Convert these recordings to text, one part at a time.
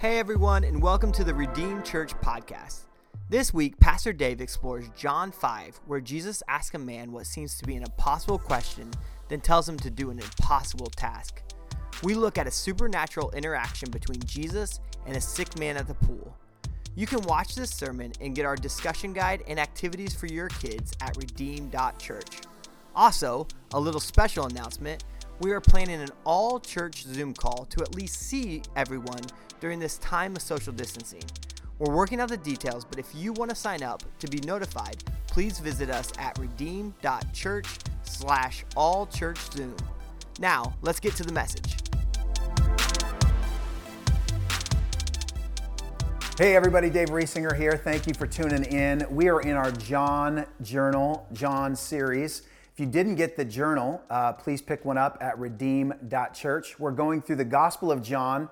Hey everyone, and welcome to the Redeemed Church podcast. This week, Pastor Dave explores John 5, where Jesus asks a man what seems to be an impossible question, then tells him to do an impossible task. We look at a supernatural interaction between Jesus and a sick man at the pool. You can watch this sermon and get our discussion guide and activities for your kids at redeem.church. Also, a little special announcement we are planning an all church Zoom call to at least see everyone during this time of social distancing. We're working out the details, but if you want to sign up to be notified, please visit us at redeem.church slash all church Zoom. Now, let's get to the message. Hey everybody, Dave Riesinger here. Thank you for tuning in. We are in our John Journal, John series. If you didn't get the journal, uh, please pick one up at redeem.church. We're going through the Gospel of John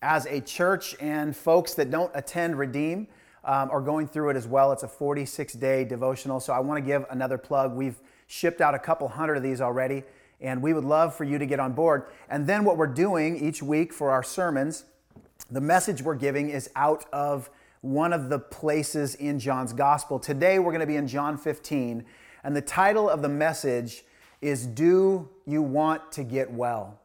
as a church, and folks that don't attend Redeem um, are going through it as well. It's a 46 day devotional, so I want to give another plug. We've shipped out a couple hundred of these already, and we would love for you to get on board. And then what we're doing each week for our sermons, the message we're giving is out of one of the places in John's Gospel. Today we're going to be in John 15 and the title of the message is Do You Want to Get Well?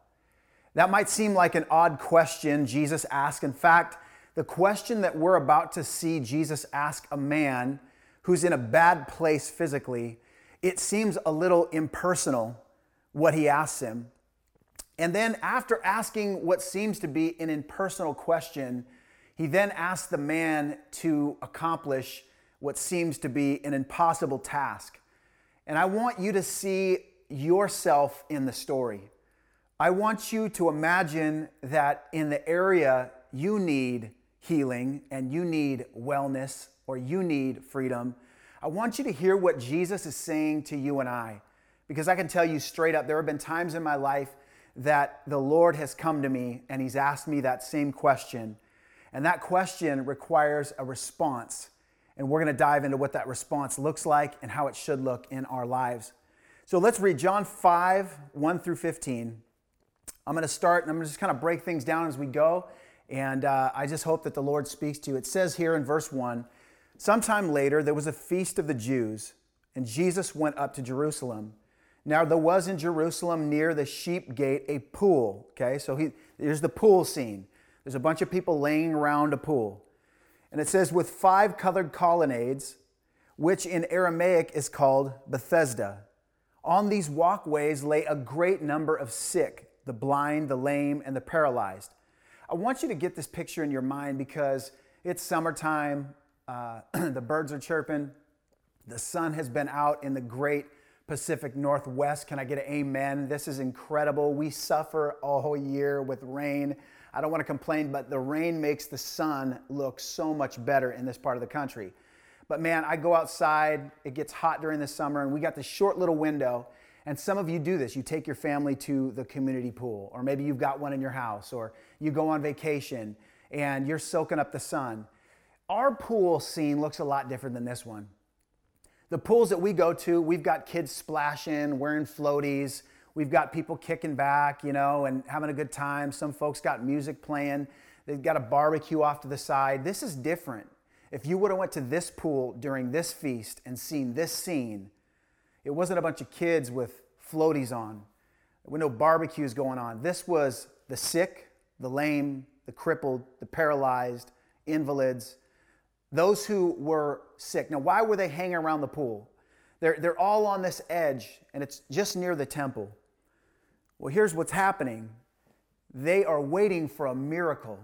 That might seem like an odd question Jesus asked. In fact, the question that we're about to see Jesus ask a man who's in a bad place physically, it seems a little impersonal what he asks him. And then, after asking what seems to be an impersonal question, he then asks the man to accomplish what seems to be an impossible task. And I want you to see yourself in the story. I want you to imagine that in the area you need healing and you need wellness or you need freedom, I want you to hear what Jesus is saying to you and I. Because I can tell you straight up, there have been times in my life that the Lord has come to me and He's asked me that same question. And that question requires a response. And we're going to dive into what that response looks like and how it should look in our lives. So let's read John 5, 1 through 15. I'm going to start and I'm going to just kind of break things down as we go. And uh, I just hope that the Lord speaks to you. It says here in verse 1 Sometime later, there was a feast of the Jews, and Jesus went up to Jerusalem. Now, there was in Jerusalem near the sheep gate a pool. Okay, so he, here's the pool scene. There's a bunch of people laying around a pool. And it says, with five colored colonnades, which in Aramaic is called Bethesda. On these walkways lay a great number of sick, the blind, the lame, and the paralyzed. I want you to get this picture in your mind because it's summertime, uh, the birds are chirping, the sun has been out in the great Pacific Northwest. Can I get an amen? This is incredible. We suffer all year with rain. I don't want to complain, but the rain makes the sun look so much better in this part of the country. But man, I go outside, it gets hot during the summer, and we got this short little window. And some of you do this. You take your family to the community pool, or maybe you've got one in your house, or you go on vacation and you're soaking up the sun. Our pool scene looks a lot different than this one. The pools that we go to, we've got kids splashing, wearing floaties. We've got people kicking back, you know, and having a good time. Some folks got music playing. They've got a barbecue off to the side. This is different. If you would have went to this pool during this feast and seen this scene, it wasn't a bunch of kids with floaties on. There were no barbecues going on. This was the sick, the lame, the crippled, the paralyzed, invalids, those who were sick. Now, why were they hanging around the pool? They're, they're all on this edge, and it's just near the temple. Well, here's what's happening they are waiting for a miracle.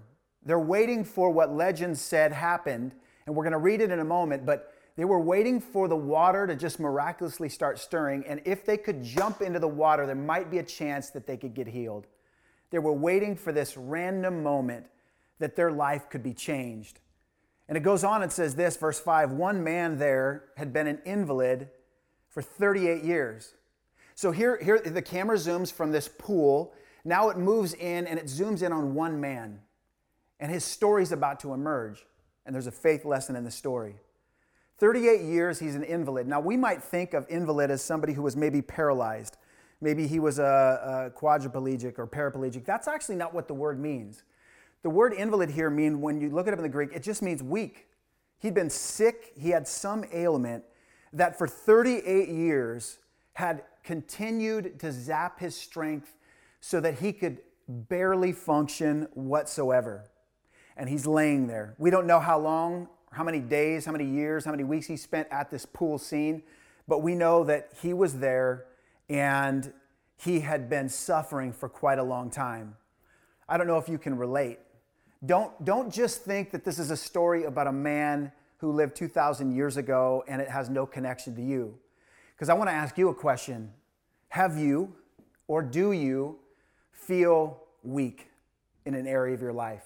They're waiting for what legends said happened, and we're going to read it in a moment, but they were waiting for the water to just miraculously start stirring, and if they could jump into the water, there might be a chance that they could get healed. They were waiting for this random moment that their life could be changed. And it goes on and says this, verse 5 One man there had been an invalid for 38 years. So here, here the camera zooms from this pool. Now it moves in and it zooms in on one man. And his story's about to emerge. And there's a faith lesson in the story. 38 years, he's an invalid. Now, we might think of invalid as somebody who was maybe paralyzed. Maybe he was a, a quadriplegic or paraplegic. That's actually not what the word means. The word invalid here mean when you look it up in the Greek, it just means weak. He'd been sick, he had some ailment that for 38 years had continued to zap his strength so that he could barely function whatsoever. And he's laying there. We don't know how long, how many days, how many years, how many weeks he spent at this pool scene, but we know that he was there and he had been suffering for quite a long time. I don't know if you can relate. Don't, don't just think that this is a story about a man who lived 2,000 years ago and it has no connection to you. Because I want to ask you a question Have you or do you feel weak in an area of your life?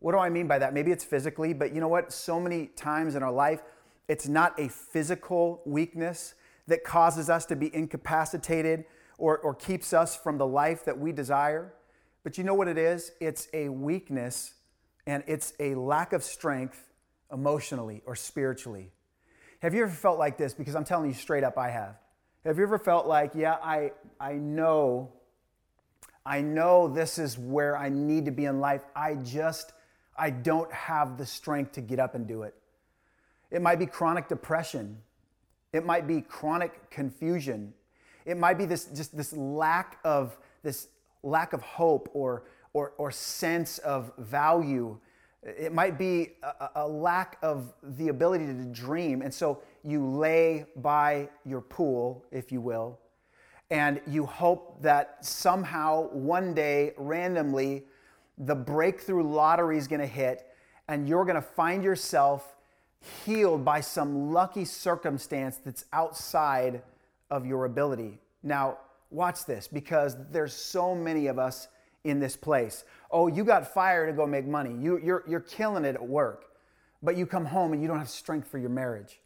What do I mean by that? Maybe it's physically, but you know what? So many times in our life, it's not a physical weakness that causes us to be incapacitated or, or keeps us from the life that we desire. But you know what it is? It's a weakness and it's a lack of strength emotionally or spiritually. Have you ever felt like this? Because I'm telling you straight up, I have. Have you ever felt like, yeah, I, I know, I know this is where I need to be in life. I just, I don't have the strength to get up and do it. It might be chronic depression. It might be chronic confusion. It might be this just this lack of this lack of hope or or, or sense of value. It might be a, a lack of the ability to dream. And so you lay by your pool, if you will, and you hope that somehow one day, randomly, the breakthrough lottery is going to hit and you're going to find yourself healed by some lucky circumstance that's outside of your ability. Now, watch this because there's so many of us in this place. Oh, you got fired to go make money. You, you're, you're killing it at work, but you come home and you don't have strength for your marriage.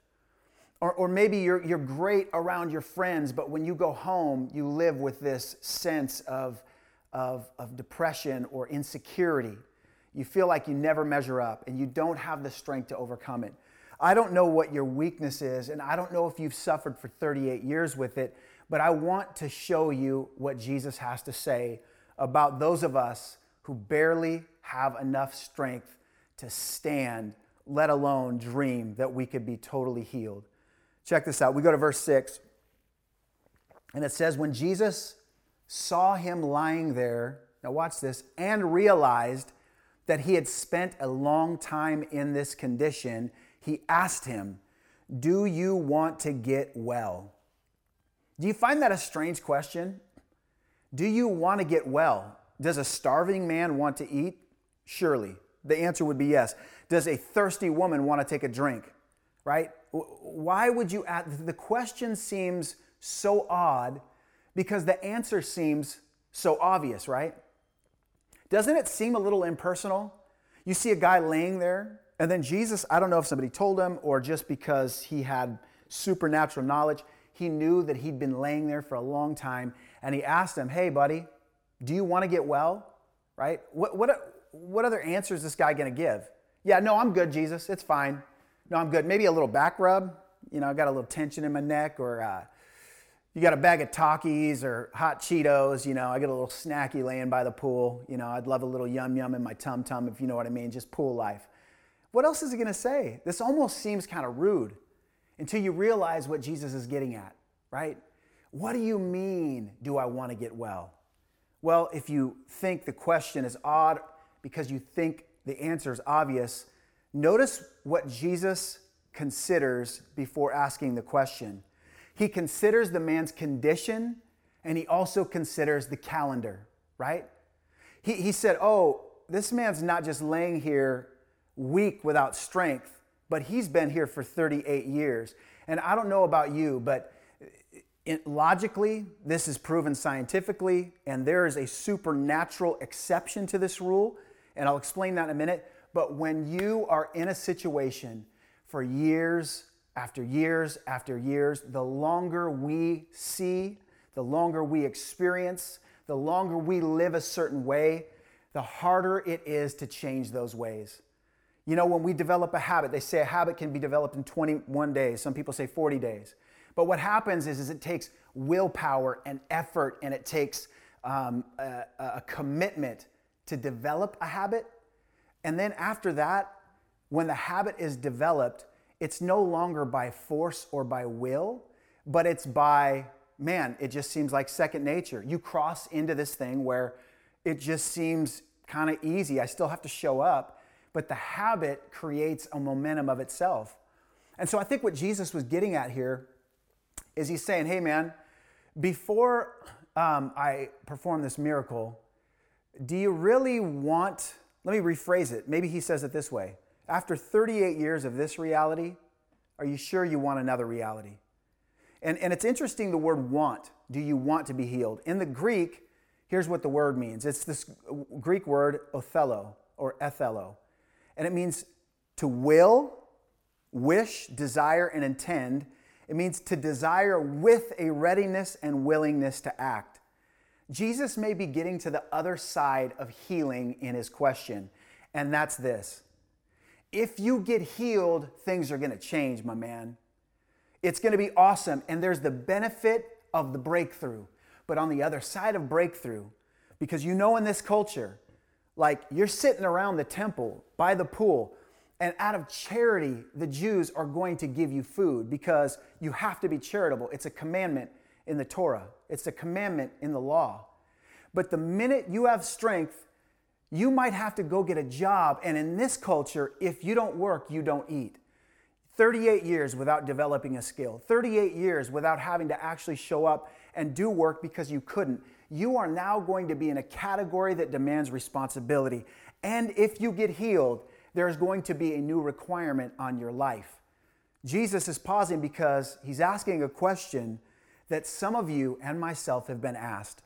Or, or maybe you're, you're great around your friends, but when you go home, you live with this sense of, of, of depression or insecurity. You feel like you never measure up and you don't have the strength to overcome it. I don't know what your weakness is, and I don't know if you've suffered for 38 years with it, but I want to show you what Jesus has to say about those of us who barely have enough strength to stand, let alone dream that we could be totally healed. Check this out. We go to verse 6, and it says, When Jesus saw him lying there, now watch this, and realized that he had spent a long time in this condition, he asked him, Do you want to get well? Do you find that a strange question? Do you want to get well? Does a starving man want to eat? Surely. The answer would be yes. Does a thirsty woman want to take a drink? Right? Why would you ask? The question seems so odd because the answer seems so obvious, right? Doesn't it seem a little impersonal? You see a guy laying there and then Jesus, I don't know if somebody told him or just because he had supernatural knowledge, he knew that he'd been laying there for a long time and he asked him, Hey, buddy, do you want to get well? Right? What, what, what other answer is this guy going to give? Yeah, no, I'm good, Jesus. It's fine. No, I'm good. Maybe a little back rub. You know, I got a little tension in my neck, or uh, you got a bag of Takis or hot Cheetos. You know, I get a little snacky laying by the pool. You know, I'd love a little yum yum in my tum tum, if you know what I mean. Just pool life. What else is he going to say? This almost seems kind of rude until you realize what Jesus is getting at, right? What do you mean, do I want to get well? Well, if you think the question is odd because you think the answer is obvious, notice what Jesus considers before asking the question. He considers the man's condition and he also considers the calendar, right? He, he said, Oh, this man's not just laying here weak without strength, but he's been here for 38 years. And I don't know about you, but logically, this is proven scientifically, and there is a supernatural exception to this rule, and I'll explain that in a minute. But when you are in a situation for years after years after years, the longer we see, the longer we experience, the longer we live a certain way, the harder it is to change those ways. You know, when we develop a habit, they say a habit can be developed in 21 days. Some people say 40 days. But what happens is, is it takes willpower and effort and it takes um, a, a commitment to develop a habit. And then after that, when the habit is developed, it's no longer by force or by will, but it's by, man, it just seems like second nature. You cross into this thing where it just seems kind of easy. I still have to show up, but the habit creates a momentum of itself. And so I think what Jesus was getting at here is he's saying, hey, man, before um, I perform this miracle, do you really want, let me rephrase it. Maybe he says it this way After 38 years of this reality, are you sure you want another reality? And, and it's interesting the word want. Do you want to be healed? In the Greek, here's what the word means it's this Greek word othello or ethello. And it means to will, wish, desire, and intend. It means to desire with a readiness and willingness to act. Jesus may be getting to the other side of healing in his question, and that's this. If you get healed, things are to change, my man. It's to be awesome, and there's the benefit of the breakthrough. But on the other side of breakthrough, because you know in this culture, like you're sitting around the temple by the pool, and out of charity, the Jews are going to give you food because you have to be charitable. It's a commandment in the Torah, it's a commandment in the law. But the minute you have strength, you might have to go get a job. And in this culture, if you don't work, you don't eat. 38 years without developing a skill, 38 years without having to actually show up and do work because you couldn't. You are now going to be in a category that demands responsibility. And if you get healed, there's going to be a new requirement on your life. Jesus is pausing because he's asking a question that some of you and myself have been asked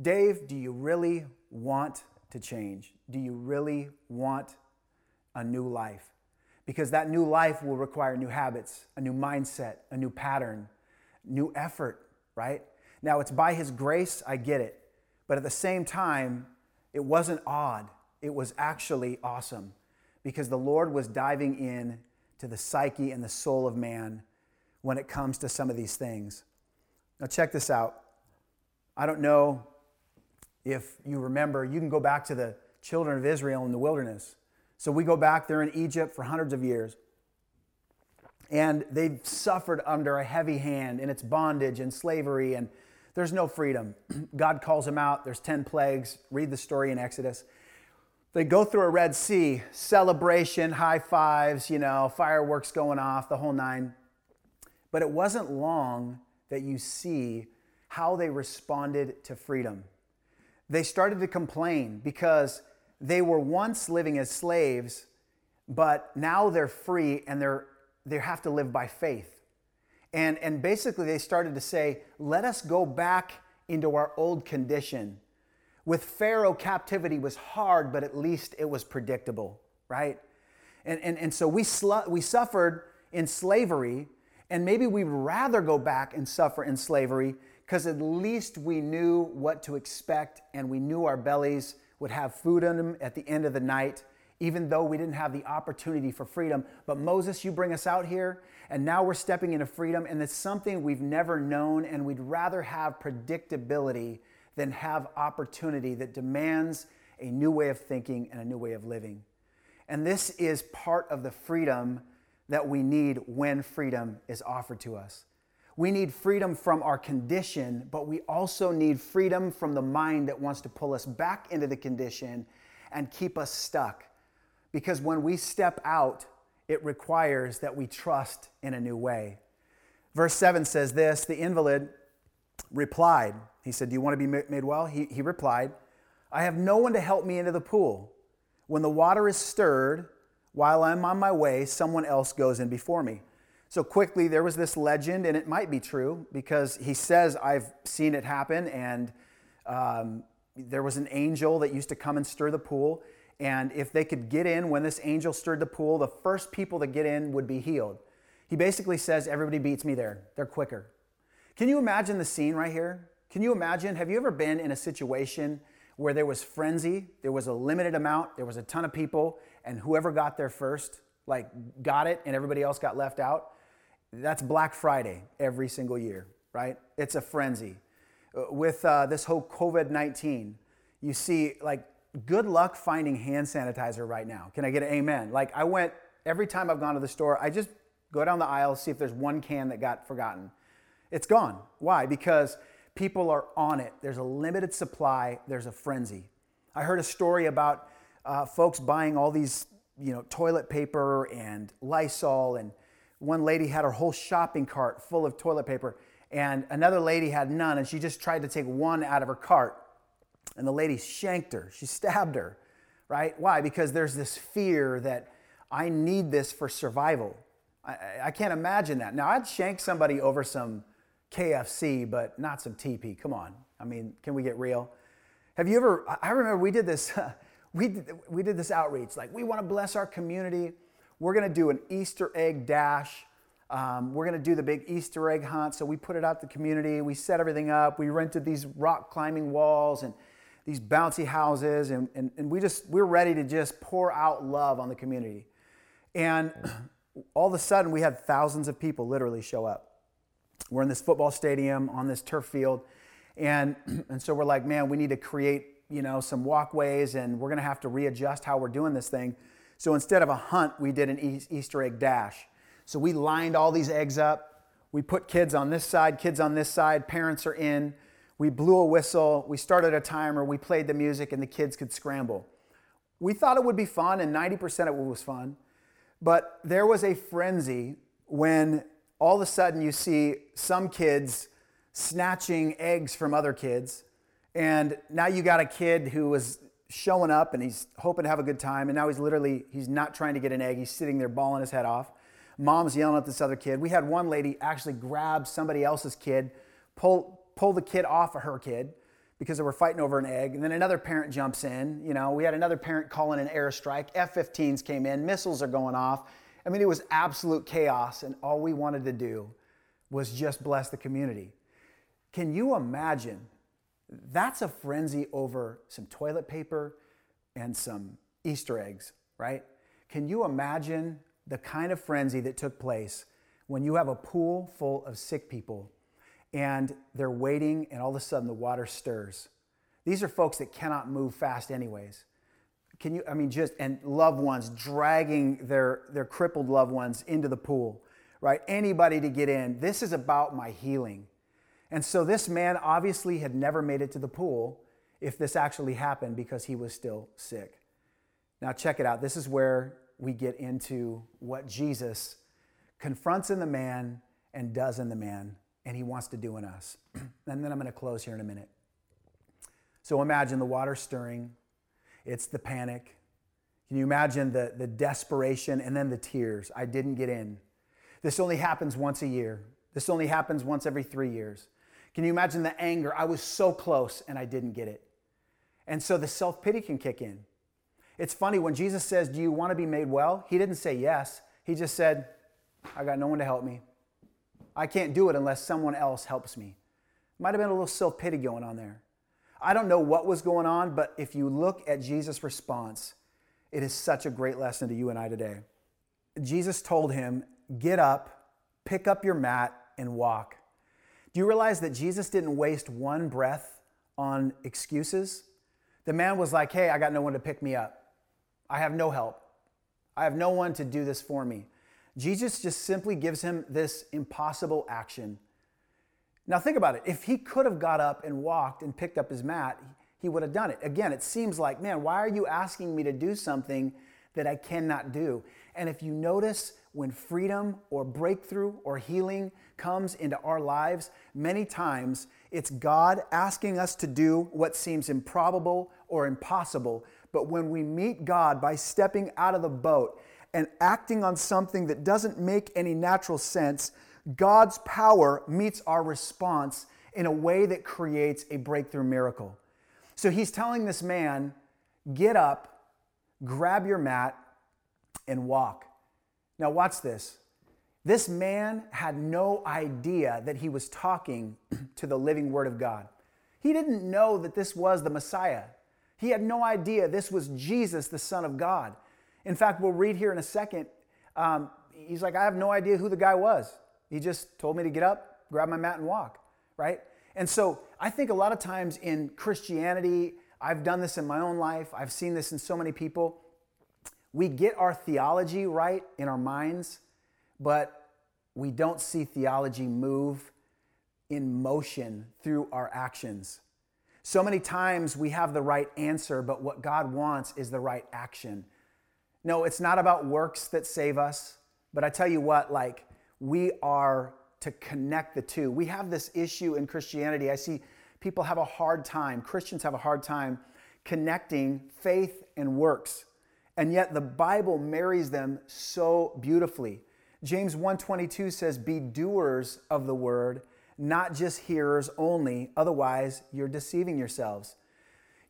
Dave, do you really want to change? Do you really want a new life? Because that new life will require new habits, a new mindset, a new pattern, new effort, right? Now, it's by His grace, I get it. But at the same time, it wasn't odd. It was actually awesome because the Lord was diving in to the psyche and the soul of man when it comes to some of these things. Now, check this out. I don't know if you remember, you can go back to the children of Israel in the wilderness. So we go back there in Egypt for hundreds of years. And they've suffered under a heavy hand in its bondage and slavery, and there's no freedom. God calls them out. There's 10 plagues. Read the story in Exodus. They go through a Red Sea, celebration, high fives, you know, fireworks going off, the whole nine. But it wasn't long that you see how they responded to freedom. They started to complain because they were once living as slaves, but now they're free and they're, they have to live by faith. And, and basically, they started to say, let us go back into our old condition with Pharaoh, captivity was hard, but at least it was predictable, right? And, and, and so we, sl- we suffered in slavery, and maybe we'd rather go back and suffer in slavery because at least we knew what to expect and we knew our bellies would have food in them at the end of the night, even though we didn't have the opportunity for freedom. But Moses, you bring us out here, and now we're stepping into freedom, and it's something we've never known, and we'd rather have predictability than have opportunity that demands a new way of thinking and a new way of living. And this is part of the freedom that we need when freedom is offered to us. We need freedom from our condition, but we also need freedom from the mind that wants to pull us back into the condition and keep us stuck. Because when we step out, it requires that we trust in a new way. Verse 7 says this The invalid replied, he said, Do you want to be made well? He, he replied, I have no one to help me into the pool. When the water is stirred, while I'm on my way, someone else goes in before me. So quickly, there was this legend, and it might be true because he says, I've seen it happen, and um, there was an angel that used to come and stir the pool. And if they could get in when this angel stirred the pool, the first people to get in would be healed. He basically says, Everybody beats me there. They're quicker. Can you imagine the scene right here? Can you imagine? Have you ever been in a situation where there was frenzy, there was a limited amount, there was a ton of people, and whoever got there first, like, got it, and everybody else got left out? That's Black Friday every single year, right? It's a frenzy. Uh, with uh, this whole COVID 19, you see, like, good luck finding hand sanitizer right now. Can I get an amen? Like I went every time I've gone to the store, I just go down the aisle, see if there's one can that got forgotten. It's gone. Why? Because people are on it. There's a limited supply, there's a frenzy. I heard a story about uh, folks buying all these, you know, toilet paper and Lysol, and one lady had her whole shopping cart full of toilet paper, and another lady had none, and she just tried to take one out of her cart, and the lady shanked her. She stabbed her, right? Why? Because there's this fear that I need this for survival. I, I can't imagine that. Now, I'd shank somebody over some KFC, but not some TP. Come on. I mean, can we get real? Have you ever, I remember we did this, we did, we did this outreach. Like, we want to bless our community. We're going to do an Easter egg dash. Um, we're going to do the big Easter egg hunt. So we put it out to the community. We set everything up. We rented these rock climbing walls and these bouncy houses. And, and, and we just, we're ready to just pour out love on the community. And all of a sudden, we had thousands of people literally show up. We're in this football stadium on this turf field. And, and so we're like, man, we need to create, you know, some walkways and we're going to have to readjust how we're doing this thing. So instead of a hunt, we did an Easter egg dash. So we lined all these eggs up. We put kids on this side, kids on this side, parents are in. We blew a whistle, we started a timer, we played the music, and the kids could scramble. We thought it would be fun, and 90% of it was fun. But there was a frenzy when all of a sudden you see some kids snatching eggs from other kids. And now you got a kid who was showing up and he's hoping to have a good time. And now he's literally, he's not trying to get an egg. He's sitting there bawling his head off. Mom's yelling at this other kid. We had one lady actually grab somebody else's kid, pull, pull the kid off of her kid because they were fighting over an egg. And then another parent jumps in. You know, we had another parent calling an airstrike. F 15s came in, missiles are going off. I mean, it was absolute chaos. And all we wanted to do was just bless the community. Can you imagine? That's a frenzy over some toilet paper and some Easter eggs, right? Can you imagine the kind of frenzy that took place when you have a pool full of sick people and they're waiting, and all of a sudden the water stirs. These are folks that cannot move fast, anyways. Can you, I mean, just, and loved ones dragging their, their crippled loved ones into the pool, right? Anybody to get in. This is about my healing. And so this man obviously had never made it to the pool if this actually happened because he was still sick. Now, check it out. This is where we get into what Jesus confronts in the man and does in the man and He wants to do in us. and then I'm going to close here in a minute. So imagine the water stirring, it's the panic. Can you imagine the, the desperation and then the tears? I didn't get in. This only happens once a year. This only happens once every three years. Can you imagine the anger? I was so close and I didn't get it. And so the self pity can kick in. It's funny when Jesus says, Do you want to be made well? He didn't say yes. He just said, I got no one to help me. I can't do it unless someone else helps me. Might have been a little self pity going on there. I don't know what was going on, but if you look at Jesus' response, it is such a great lesson to you and I today. Jesus told him, Get up, pick up your mat, and walk. Do you realize that Jesus didn't waste one breath on excuses? The man was like, Hey, I got no one to pick me up. I have no help. I have no one to do this for me. Jesus just simply gives him this impossible action. Now, think about it. If he could have got up and walked and picked up his mat, he would have done it. Again, it seems like, man, why are you asking me to do something that I cannot do? And if you notice, when freedom or breakthrough or healing comes into our lives, many times it's God asking us to do what seems improbable or impossible. But when we meet God by stepping out of the boat and acting on something that doesn't make any natural sense, God's power meets our response in a way that creates a breakthrough miracle. So he's telling this man, get up, grab your mat, and walk. Now, watch this. This man had no idea that he was talking to the living Word of God. He didn't know that this was the Messiah. He had no idea this was Jesus, the Son of God. In fact, we'll read here in a second. Um, he's like, I have no idea who the guy was. He just told me to get up, grab my mat, and walk, right? And so I think a lot of times in Christianity, I've done this in my own life, I've seen this in so many people. We get our theology right in our minds, but we don't see theology move in motion through our actions. So many times we have the right answer, but what God wants is the right action. No, it's not about works that save us, but I tell you what, like, we are to connect the two. We have this issue in Christianity. I see people have a hard time, Christians have a hard time connecting faith and works. And yet the Bible marries them so beautifully. James 1:22 says be doers of the word, not just hearers only, otherwise you're deceiving yourselves.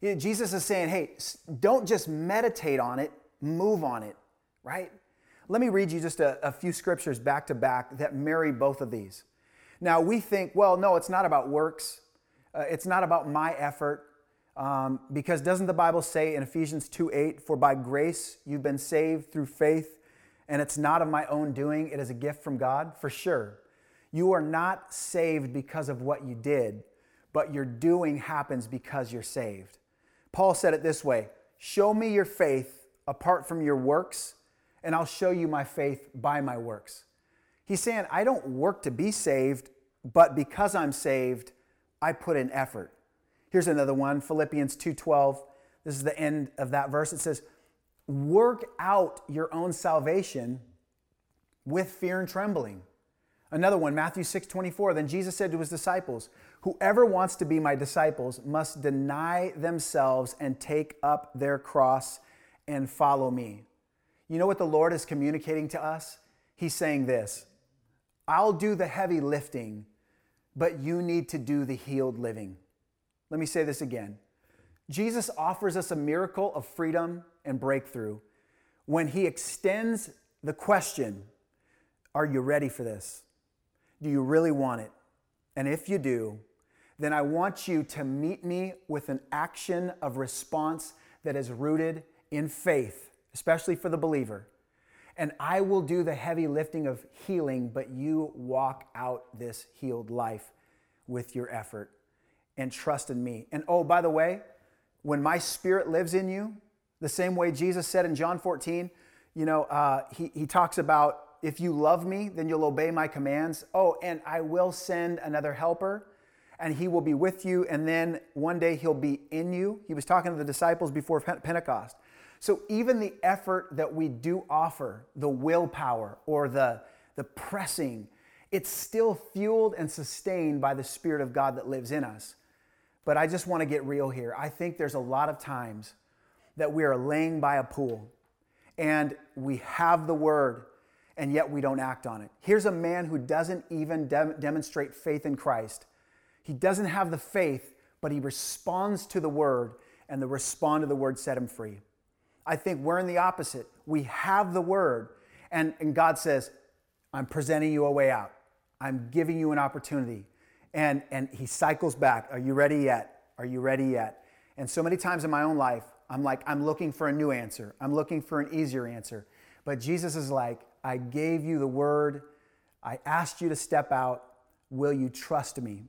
Jesus is saying, "Hey, don't just meditate on it, move on it," right? Let me read you just a, a few scriptures back to back that marry both of these. Now, we think, well, no, it's not about works. Uh, it's not about my effort. Um, because doesn't the Bible say in Ephesians 2 8, for by grace you've been saved through faith, and it's not of my own doing, it is a gift from God? For sure. You are not saved because of what you did, but your doing happens because you're saved. Paul said it this way Show me your faith apart from your works, and I'll show you my faith by my works. He's saying, I don't work to be saved, but because I'm saved, I put in effort. Here's another one, Philippians 2:12. This is the end of that verse. It says, "Work out your own salvation with fear and trembling." Another one, Matthew 6:24. Then Jesus said to his disciples, "Whoever wants to be my disciples must deny themselves and take up their cross and follow me." You know what the Lord is communicating to us? He's saying this, I'll do the heavy lifting, but you need to do the healed living. Let me say this again. Jesus offers us a miracle of freedom and breakthrough when he extends the question Are you ready for this? Do you really want it? And if you do, then I want you to meet me with an action of response that is rooted in faith, especially for the believer. And I will do the heavy lifting of healing, but you walk out this healed life with your effort and trust in me. And oh, by the way, when my spirit lives in you, the same way Jesus said in John 14, you know, uh, he, he talks about if you love me, then you'll obey my commands. Oh, and I will send another helper, and he will be with you, and then one day he'll be in you. He was talking to the disciples before Pentecost. So even the effort that we do offer, the willpower or the, the pressing, it's still fueled and sustained by the Spirit of God that lives in us. But I just want to get real here. I think there's a lot of times that we are laying by a pool and we have the word and yet we don't act on it. Here's a man who doesn't even de- demonstrate faith in Christ. He doesn't have the faith, but he responds to the word, and the respond to the word set him free. I think we're in the opposite. We have the word, and, and God says, I'm presenting you a way out. I'm giving you an opportunity. And, and he cycles back. Are you ready yet? Are you ready yet? And so many times in my own life, I'm like, I'm looking for a new answer. I'm looking for an easier answer. But Jesus is like, I gave you the word. I asked you to step out. Will you trust me?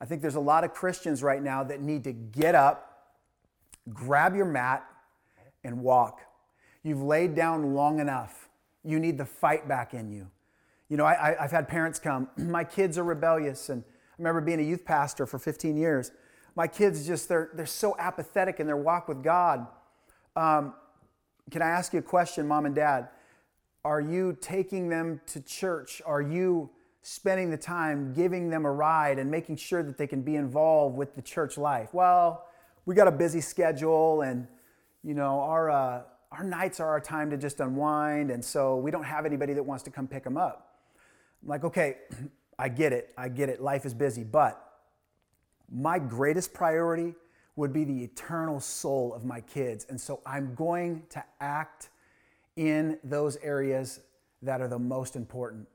I think there's a lot of Christians right now that need to get up, grab your mat, and walk. You've laid down long enough. You need the fight back in you. You know, I, have had parents come, my kids are rebellious, and I remember being a youth pastor for 15 years. My kids just, they're, they're so apathetic in their walk with God. Um, can I ask you a question, mom and dad? Are you taking them to church? Are you spending the time giving them a ride and making sure that they can be involved with the church life? Well, we got a busy schedule and, you know, our, uh, our nights are our time to just unwind, and so we don't have anybody that wants to come pick them up. I'm like, okay, I get it. I get it. Life is busy. But my greatest priority would be the eternal soul of my kids. And so I'm going to act in those areas that are the most important.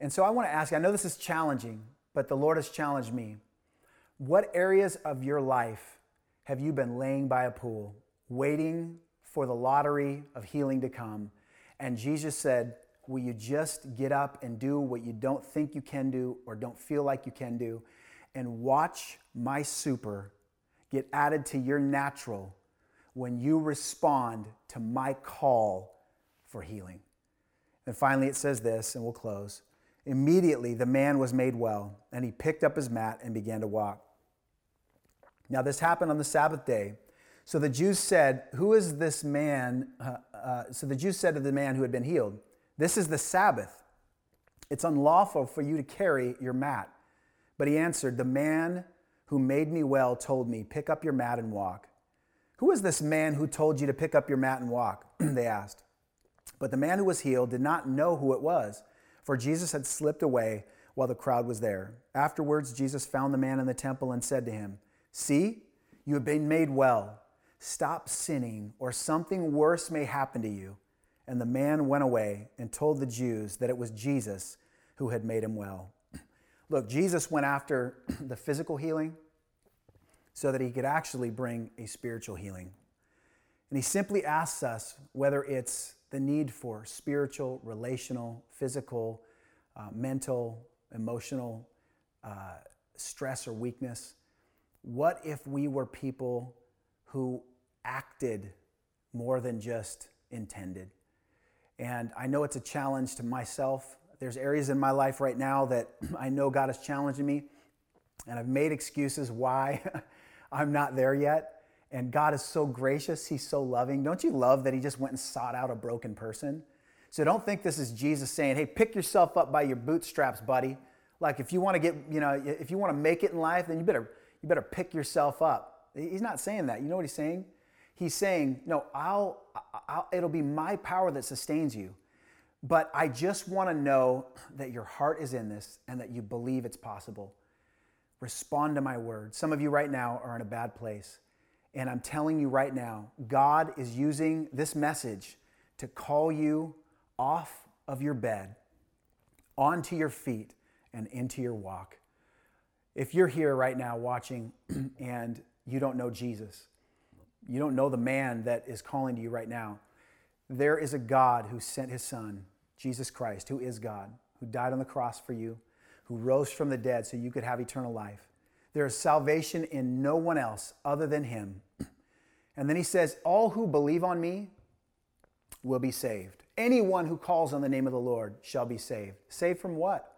And so I want to ask I know this is challenging, but the Lord has challenged me. What areas of your life have you been laying by a pool, waiting for the lottery of healing to come? And Jesus said, Will you just get up and do what you don't think you can do or don't feel like you can do and watch my super get added to your natural when you respond to my call for healing. And finally, it says this, and we'll close. Immediately, the man was made well, and he picked up his mat and began to walk. Now, this happened on the Sabbath day. So the Jews said, Who is this man? Uh, uh, so the Jews said to the man who had been healed, This is the Sabbath. It's unlawful for you to carry your mat. But he answered, The man who made me well told me, Pick up your mat and walk. Who is this man who told you to pick up your mat and walk? they asked. But the man who was healed did not know who it was, for Jesus had slipped away while the crowd was there. Afterwards, Jesus found the man in the temple and said to him, See, you have been made well. Stop sinning, or something worse may happen to you. And the man went away and told the Jews that it was Jesus who had made him well. Look, Jesus went after the physical healing so that he could actually bring a spiritual healing. And he simply asks us whether it's the need for spiritual, relational, physical, uh, mental, emotional uh, stress or weakness. What if we were people who acted more than just intended? And I know it's a challenge to myself. There's areas in my life right now that I know God is challenging me, and I've made excuses why I'm not there yet. And God is so gracious, He's so loving. Don't you love that He just went and sought out a broken person? So don't think this is Jesus saying, hey, pick yourself up by your bootstraps, buddy. Like if you want to get, you know, if you want to make it in life, then you better you better pick yourself up. He's not saying that. You know what he's saying? He's saying, no, I'll, I'll it'll be my power that sustains you. But I just want to know that your heart is in this and that you believe it's possible. Respond to my word. Some of you right now are in a bad place. And I'm telling you right now, God is using this message to call you off of your bed, onto your feet, and into your walk. If you're here right now watching and you don't know Jesus, you don't know the man that is calling to you right now, there is a God who sent his son, Jesus Christ, who is God, who died on the cross for you, who rose from the dead so you could have eternal life. There is salvation in no one else other than him. And then he says, All who believe on me will be saved. Anyone who calls on the name of the Lord shall be saved. Saved from what?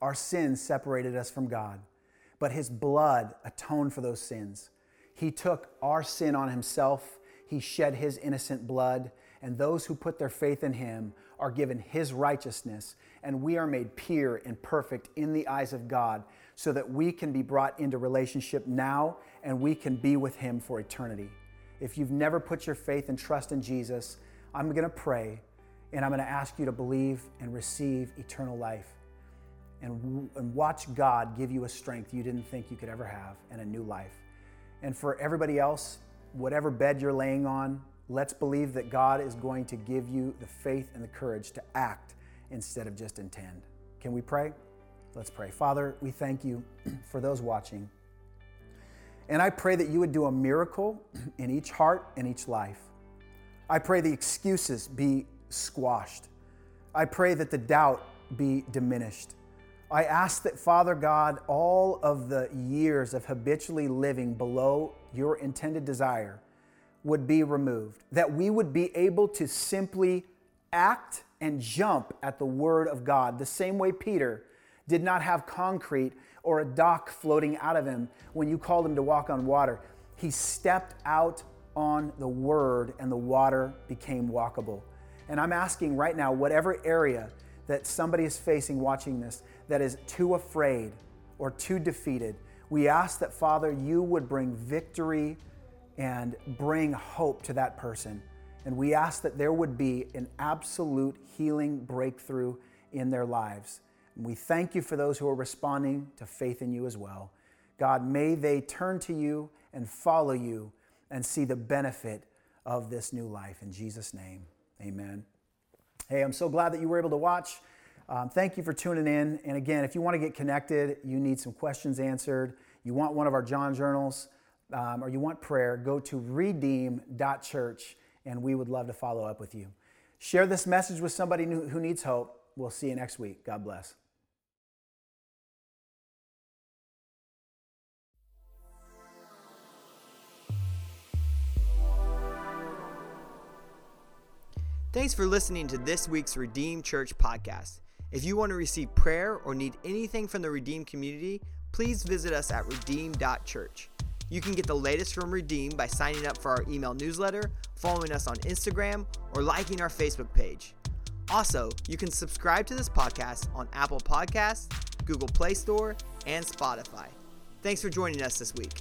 Our sins separated us from God, but his blood atoned for those sins. He took our sin on himself, he shed his innocent blood, and those who put their faith in him are given his righteousness, and we are made pure and perfect in the eyes of God so that we can be brought into relationship now and we can be with him for eternity. If you've never put your faith and trust in Jesus, I'm going to pray and I'm going to ask you to believe and receive eternal life and, and watch God give you a strength you didn't think you could ever have and a new life. And for everybody else, whatever bed you're laying on, let's believe that God is going to give you the faith and the courage to act instead of just intend. Can we pray? Let's pray. Father, we thank you for those watching. And I pray that you would do a miracle in each heart and each life. I pray the excuses be squashed. I pray that the doubt be diminished. I ask that, Father God, all of the years of habitually living below your intended desire would be removed, that we would be able to simply act and jump at the Word of God, the same way Peter did not have concrete or a dock floating out of him when you called him to walk on water. He stepped out on the Word and the water became walkable. And I'm asking right now, whatever area that somebody is facing watching this that is too afraid or too defeated, we ask that, Father, you would bring victory and bring hope to that person. And we ask that there would be an absolute healing breakthrough in their lives. And we thank you for those who are responding to faith in you as well. God, may they turn to you and follow you and see the benefit of this new life. In Jesus' name. Amen. Hey, I'm so glad that you were able to watch. Um, thank you for tuning in. And again, if you want to get connected, you need some questions answered, you want one of our John journals, um, or you want prayer, go to redeem.church and we would love to follow up with you. Share this message with somebody who needs hope. We'll see you next week. God bless. Thanks for listening to this week's Redeem Church podcast. If you want to receive prayer or need anything from the Redeem community, please visit us at redeem.church. You can get the latest from Redeem by signing up for our email newsletter, following us on Instagram, or liking our Facebook page. Also, you can subscribe to this podcast on Apple Podcasts, Google Play Store, and Spotify. Thanks for joining us this week.